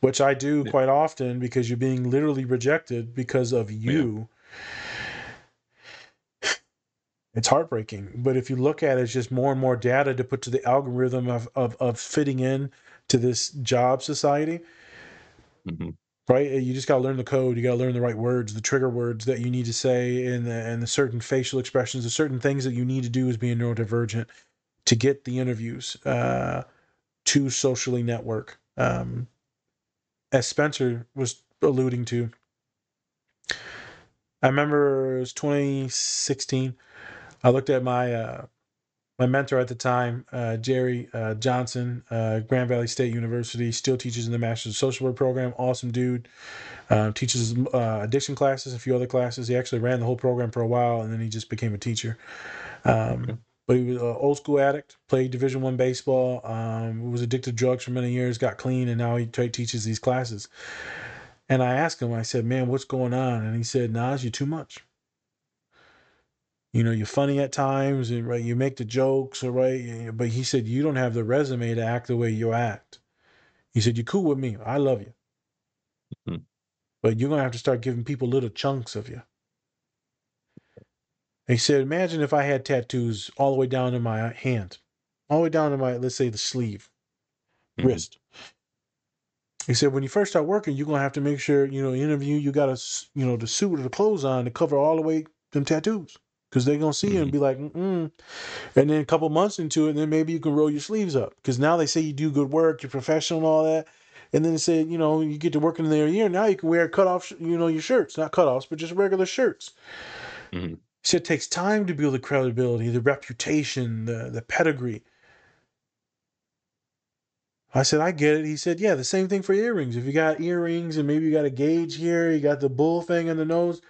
which I do Yeah. quite often because you're being literally rejected because of you. It's heartbreaking. But if you look at it, it's just more and more data to put to the algorithm of, of, of fitting in to this job society, Mhm. Right? You just got to learn the code. You got to learn the right words, the trigger words that you need to say, and the, and the certain facial expressions, the certain things that you need to do as being neurodivergent to get the interviews uh, to socially network. Um, as Spencer was alluding to, I remember it was 2016. I looked at my uh, my mentor at the time, uh, Jerry uh, Johnson, uh, Grand Valley State University, still teaches in the Master's of Social Work program. Awesome dude. Uh, teaches uh, addiction classes, a few other classes. He actually ran the whole program for a while, and then he just became a teacher. Um, Okay. But he was an old school addict. Played Division One baseball. Um, was addicted to drugs for many years. Got clean, and now he t- teaches these classes. And I asked him, I said, "Man, what's going on?" And he said, "Nas, you're too much." You know you're funny at times and right you make the jokes or right but he said you don't have the resume to act the way you act. He said you're cool with me i love you. Mhm. but you're gonna have to start giving people little chunks of you. He said imagine if i had tattoos all the way down to my hand all the way down to my let's say the sleeve Mhm. wrist. He said when you first start working you're gonna have to make sure you know interview you got a you know the suit or the clothes on to cover all the way them tattoos because they're gonna see you and be like mm and then a couple months into it then maybe you can roll your sleeves up. Because now they say you do good work you're professional and all that. And then they say you know you get to work in there a year. Now you can wear cut off you know your shirts. Not cutoffs but just regular shirts. Mhm. so it takes time to build the credibility the reputation the the pedigree. I said, I get it. He said, Yeah, the same thing for earrings. If you got earrings and maybe you got a gauge here, you got the bull thing in the nose,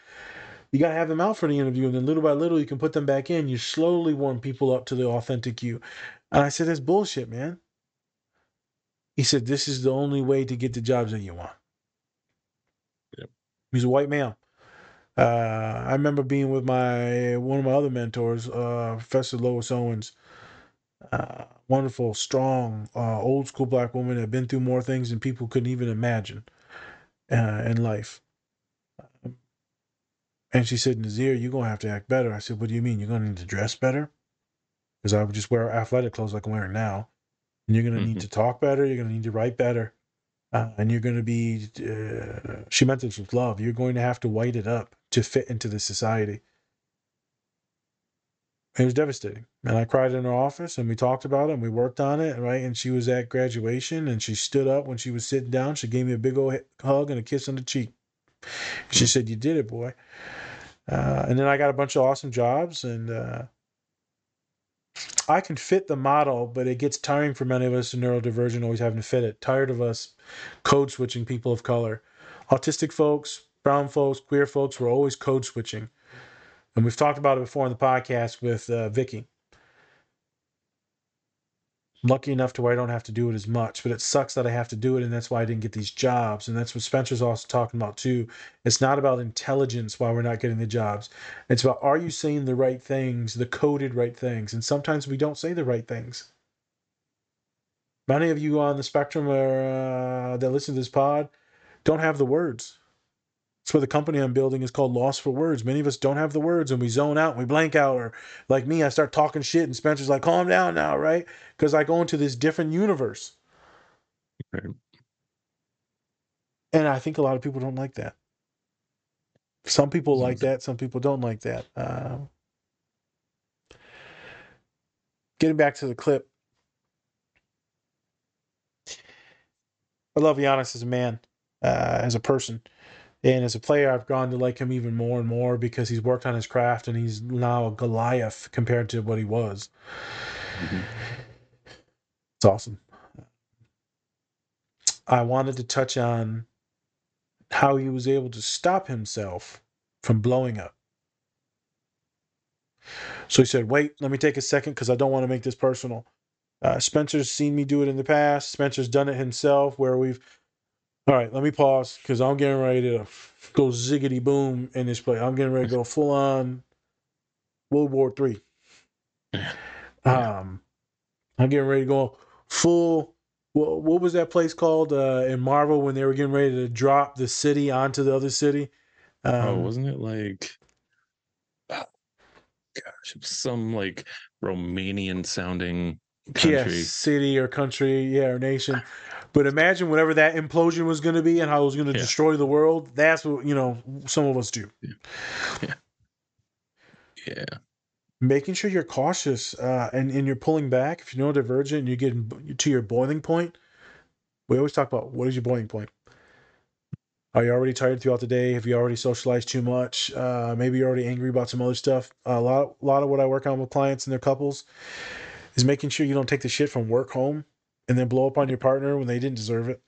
you got to have them out for the interview. And then little by little, you can put them back in. You slowly warm people up to the authentic you. And I said, That's bullshit, man. He said, This is the only way to get the jobs that you want. Yep. He's a white male. Uh, I remember being with my one of my other mentors, uh, Professor Lois Owens. Uh, wonderful, strong, uh, old school black woman that had been through more things than people couldn't even imagine uh, in life. And she said, Nazir, you're going to have to act better. I said, What do you mean? You're going to need to dress better? Because I would just wear athletic clothes like I'm wearing now. And you're going to need Mhm. to talk better. You're going to need to write better. Uh, and you're going to be, uh, she meant this with love. You're going to have to white it up to fit into the society. It was devastating. And I cried in her office and we talked about it and we worked on it, right? And she was at graduation and she stood up when she was sitting down. She gave me a big old hug and a kiss on the cheek. She said, You did it, boy. Uh, and then I got a bunch of awesome jobs and uh, I can fit the model, but it gets tiring for many of us in neurodivergent always having to fit it. Tired of us code switching people of color. Autistic folks, brown folks, queer folks, we're always code switching. And we've talked about it before in the podcast with uh, Vicky. I'm lucky enough to where I don't have to do it as much, but it sucks that I have to do it, and that's why I didn't get these jobs. And that's what Spencer's also talking about too. It's not about intelligence why we're not getting the jobs. It's about are you saying the right things, the coded right things, and sometimes we don't say the right things. Many of you on the spectrum are, uh, that listen to this pod don't have the words. That's why the company I'm building is called Lost for Words. Many of us don't have the words and we zone out and we blank out. Or like me, I start talking shit and Spencer's like, calm down now, right? Because I go into this different universe. Right. And I think a lot of people don't like that. Some people like that, some people don't like that. Uh, getting back to the clip, I love Giannis as a man, uh, as a person. And as a player, I've gone to like him even more and more because he's worked on his craft and he's now a Goliath compared to what he was. Mhm. It's awesome. I wanted to touch on how he was able to stop himself from blowing up. So he said, Wait, let me take a second because I don't want to make this personal. Uh, Spencer's seen me do it in the past. Spencer's done it himself where we've. All right, let me pause because I'm getting ready to go ziggity boom in this play. I'm getting ready to go full on World War Three. Um, I'm getting ready to go full what, what was that place called uh, in Marvel when they were getting ready to drop the city onto the other city? Um, oh, wasn't it like oh, gosh, it was some like Romanian sounding yeah, country. city or country, yeah, or nation. But imagine whatever that implosion was going to be and how it was going to Yeah. destroy the world. That's what you know. Some of us do. Yeah. Yeah. Making sure you're cautious uh, and and you're pulling back. If you know divergent, and you're getting to your boiling point. We always talk about what is your boiling point. Are you already tired throughout the day? Have you already socialized too much? Uh, maybe you're already angry about some other stuff. a lot, a lot of what I work on with clients and their couples is making sure you don't take the shit from work home and then blow up on your partner when they didn't deserve it.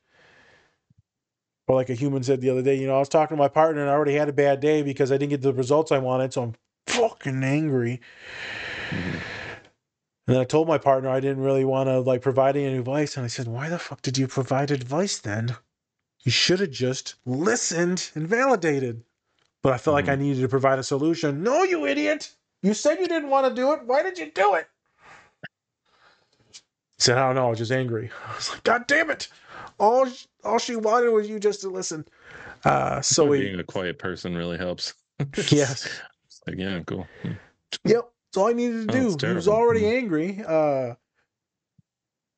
Or like a human said the other day, you know, I was talking to my partner and I already had a bad day because I didn't get the results I wanted, so I'm fucking angry. Mhm. And then I told my partner I didn't really want to like provide any advice, and I said, "Why the fuck did you provide advice then? You should have just listened and validated." But I felt like I needed to provide a solution. No, you idiot! You said you didn't want to do it. Why did you do it? He said, "I don't know. I was just angry." I was like, "God damn it! All all she wanted was you just to listen." Uh, so we, being a quiet person really helps. yes, It's like, yeah, cool. Hmm. Yep. That's all I needed to Oh, do. He was already Mhm. angry. Uh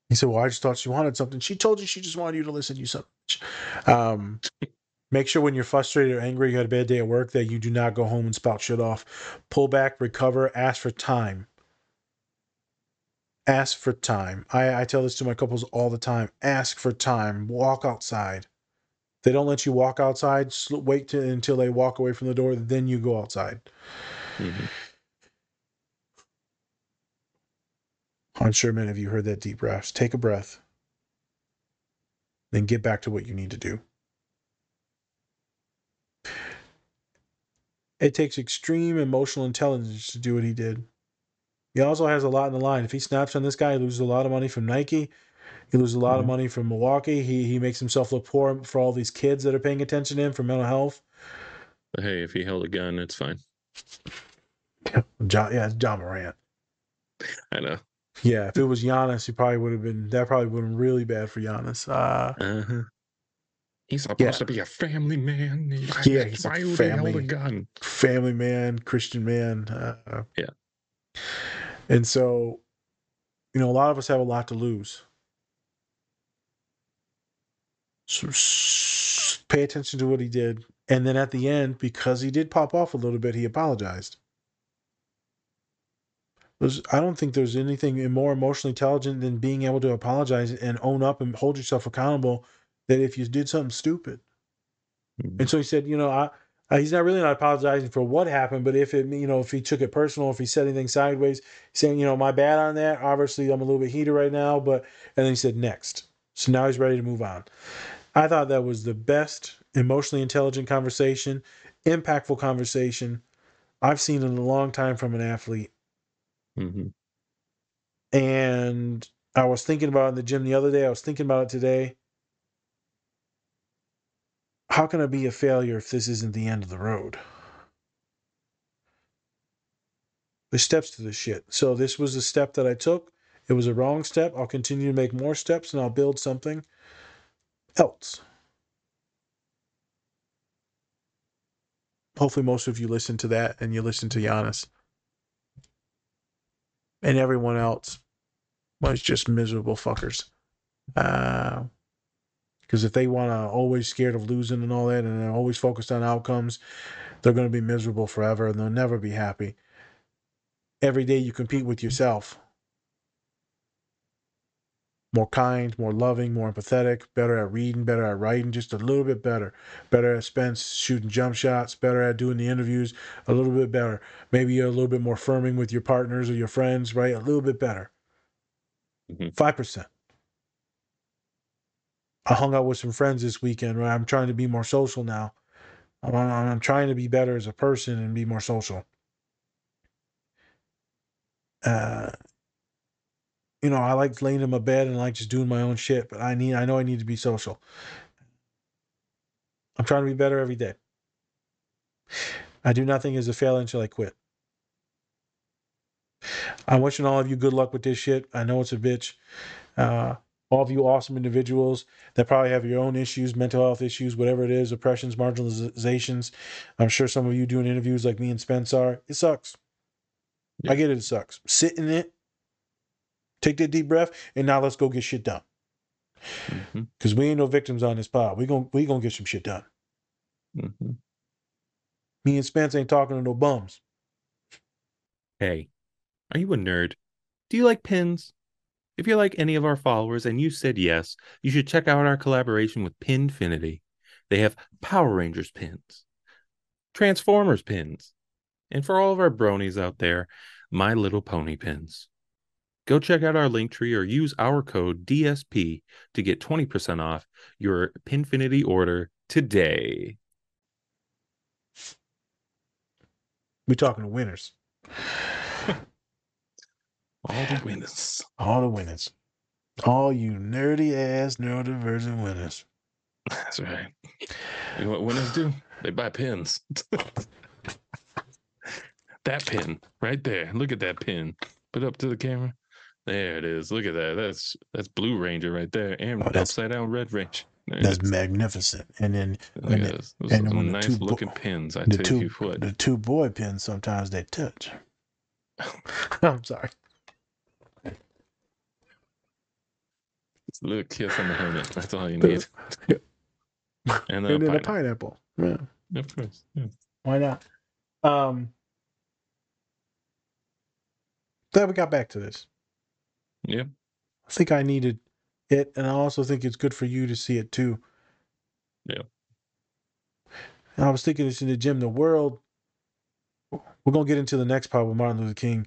he said, Well, I just thought she wanted something. She told you she just wanted you to listen to you so much. Um make sure when you're frustrated or angry, you had a bad day at work, that you do not go home and spout shit off. Pull back, recover, ask for time. Ask for time. I, I tell this to my couples all the time. Ask for time. Walk outside. They don't let you walk outside. Wait till, until they walk away from the door. Then you go outside. Mhm. I'm sure many of you heard that deep breaths. Take a breath, then get back to what you need to do. It takes extreme emotional intelligence to do what he did. He also has a lot in the line. If he snaps on this guy, he loses a lot of money from Nike. He loses a lot of Mhm. money from Milwaukee. He he makes himself look poor for all these kids that are paying attention to him for mental health. But hey, if he held a gun, it's fine. Ja, yeah, Ja Morant. I know. Yeah, if it was Giannis, he probably would have been. That probably would have been really bad for Giannis. Uh, Uh-huh. He's supposed Yeah. to be a family man. He- Yeah, he's a why would he hold family- a gun? family man, Christian man. Uh, Yeah. And so, you know, a lot of us have a lot to lose. So pay attention to what he did. And then at the end, because he did pop off a little bit, he apologized. There's, I don't think there's anything more emotionally intelligent than being able to apologize and own up and hold yourself accountable that if you did something stupid. And mm-hmm. so he said, you know, I, uh, he's not really not apologizing for what happened, but if it, you know, if he took it personal, if he said anything sideways, saying, you know, my bad on that. Obviously, I'm a little bit heated right now, but and then he said next. So now he's ready to move on. I thought that was the best emotionally intelligent conversation, impactful conversation I've seen in a long time from an athlete. Mhm. And I was thinking about it in the gym the other day. I was thinking about it today. How can I be a failure if this isn't the end of the road? There's steps to this shit. So this was a step that I took. It was a wrong step. I'll continue to make more steps and I'll build something else. Hopefully, most of you listen to that and you listen to Giannis. And everyone else was just miserable fuckers. Uh, because if they want to always scared of losing and all that, and they're always focused on outcomes, they're going to be miserable forever and they'll never be happy. Every day you compete with yourself. More kind, more loving, more empathetic, better at reading, better at writing, just a little bit better. Better at Spence shooting jump shots, better at doing the interviews, a little bit better. Maybe you're a little bit more firming with your partners or your friends, right? A little bit better. Mhm. 5%. I hung out with some friends this weekend, right? I'm trying to be more social now. I'm, I'm trying to be better as a person and be more social. Uh, you know, I like laying in my bed and I like just doing my own shit, but I need, I know I need to be social. I'm trying to be better every day. I do nothing as a failure until I quit. I'm wishing all of you good luck with this shit. I know it's a bitch. Uh, all of you awesome individuals that probably have your own issues, mental health issues, whatever it is, oppressions, marginalizations. I'm sure some of you doing interviews like me and Spence are. It sucks. Yeah. I get it. It sucks. Sit in it. Take that deep breath, and now let's go get shit done. Mhm, Because we ain't no victims on this pod. We gon' we gonna get some shit done. mhm. Me and Spence ain't talking to no bums. Hey, are you a nerd? Do you like pins? If you're like any of our followers and you said yes, you should check out our collaboration with Pinfinity. They have Power Rangers pins, Transformers pins, and for all of our bronies out there, My Little Pony pins. Go check out our link tree or use our code DSP to get 20% off your Pinfinity order today. We talking to winners. The winners. All the winners. All you nerdy ass neurodivergent winners. That's right. You know what winners do? They buy pins. that pin right there. Look at that pin. Put it up to the camera. There it is. Look at that. That's that's Blue Ranger right there, and Oh, upside down Red Ranger. There That's magnificent. And then Look and this. Those and when the nice two bo- looking pins. I the tell two you what. the two boy pins sometimes they touch. I'm sorry. A little kiss on the helmet. That's all you need. and then And a then a pineapple. pineapple. Yeah. Of course. Yeah. Why not? Um glad we got back to this. Yep. I think I needed it, and I also think it's good for you to see it too. Yeah. And I was thinking this in the gym. The world, we're gonna get into the next part with Martin Luther King.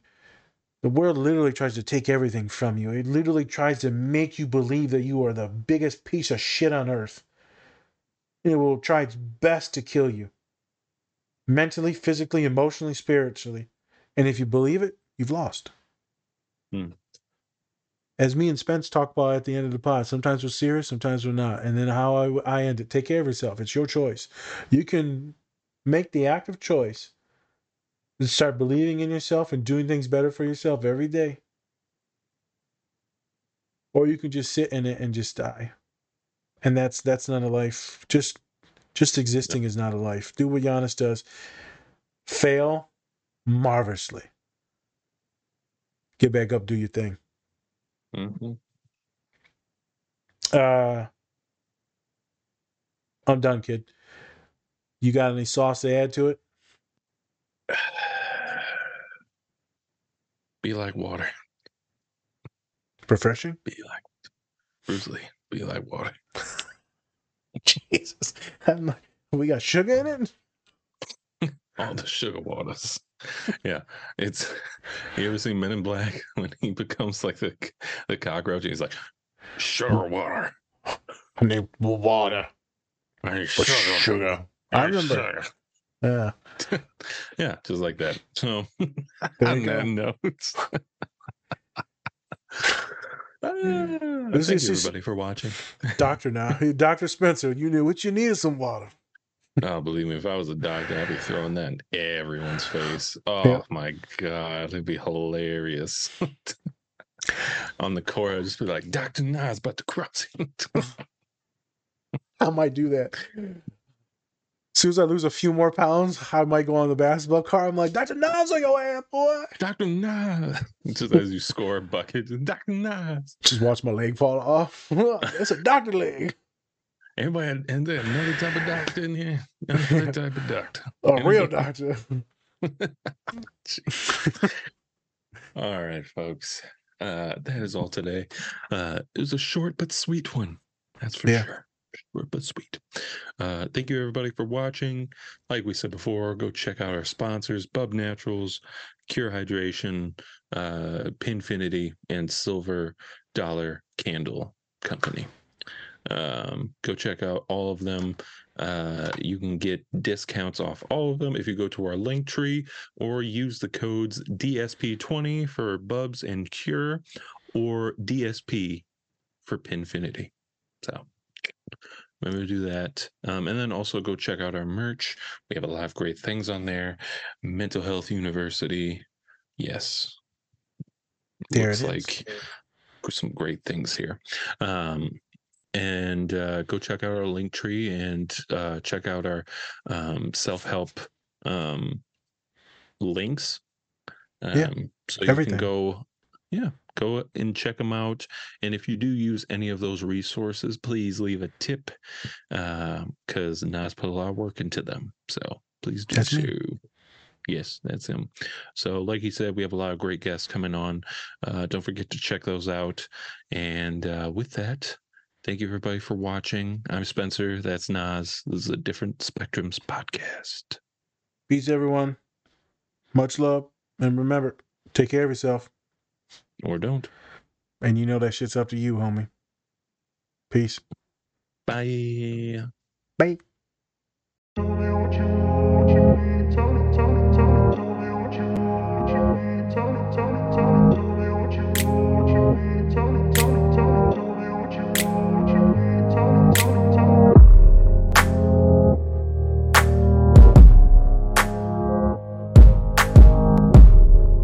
The world literally tries to take everything from you. It literally tries to make you believe that you are the biggest piece of shit on earth. It will try its best to kill you. Mentally, physically, emotionally, spiritually. And if you believe it, you've lost hmm. as me and Spence talk about at the end of the pod, sometimes we're serious, sometimes we're not. And then how I, I end it, take care of yourself. It's your choice. You can make the active choice start believing in yourself and doing things better for yourself every day. Or you can just sit in it and just die. And that's that's not a life. Just just existing is not a life. Do what Giannis does. Fail marvelously. Get back up, do your thing. Mm-hmm. Uh, I'm done, kid. You got any sauce to add to it? Be like water. Refreshing? Be like Bruce Lee. Be like water. Jesus. I'm like, we got sugar in it? All the sugar waters. Yeah. It's you ever seen Men in Black when he becomes like the the cockroach and he's like, sugar water. I need water. I need sugar. sugar. I need remember. sugar." Yeah. Yeah, just like that. So on that note. Ah, This thank is- you everybody for watching. Doctor now. Dr. Spencer, you knew what you needed some water. Oh, believe me, if I was a doctor, I'd be throwing that in everyone's face. Oh Yeah. my god, it'd be hilarious. On the court, I'd just be like, Dr. Nas about to cross it. I might do that. As soon as I lose a few more pounds, I might go on the basketball car. I'm like, Dr. Nas on your ass, boy. Dr. Nas. Just as you score a bucket, Dr. Nas. Just watch my leg fall off. It's a doctor leg. Anybody, and then another type of doctor in here? Another type of doctor. A And real doctor. All right, folks. Uh, that is all today. Uh, it was a short but sweet one. That's for Yeah. sure. Short but sweet. Uh, thank you, everybody, for watching. Like we said before, go check out our sponsors Bubs Naturals, Cure Hydration, uh, Pinfinity, and Silver Dollar Candle Company. Um, go check out all of them. Uh, you can get discounts off all of them if you go to our link tree or use the codes DSP20 for Bubs and Cure or DSP for Pinfinity. So remember to do that. Um, and then also go check out our merch. We have a lot of great things on there. Mental Health University. Yes. There Looks it is. like some great things here. Um, and uh, go check out our link tree and uh, check out our um, self help um, links. Um, Yeah, so you everything. can go, yeah, go and check them out. And if you do use any of those resources, please leave a tip because Nas put a lot of work into them. So please do That's so. me. Yes, that's him. So, like he said, we have a lot of great guests coming on. Uh, don't forget to check those out. And uh, with that, thank you everybody for watching. I'm Spencer. That's Nas. This is a Different Spectrums podcast. Peace, everyone. Much love. And remember, take care of yourself. Or don't. And you know that shit's up to you, homie. Peace. Bye. Bye.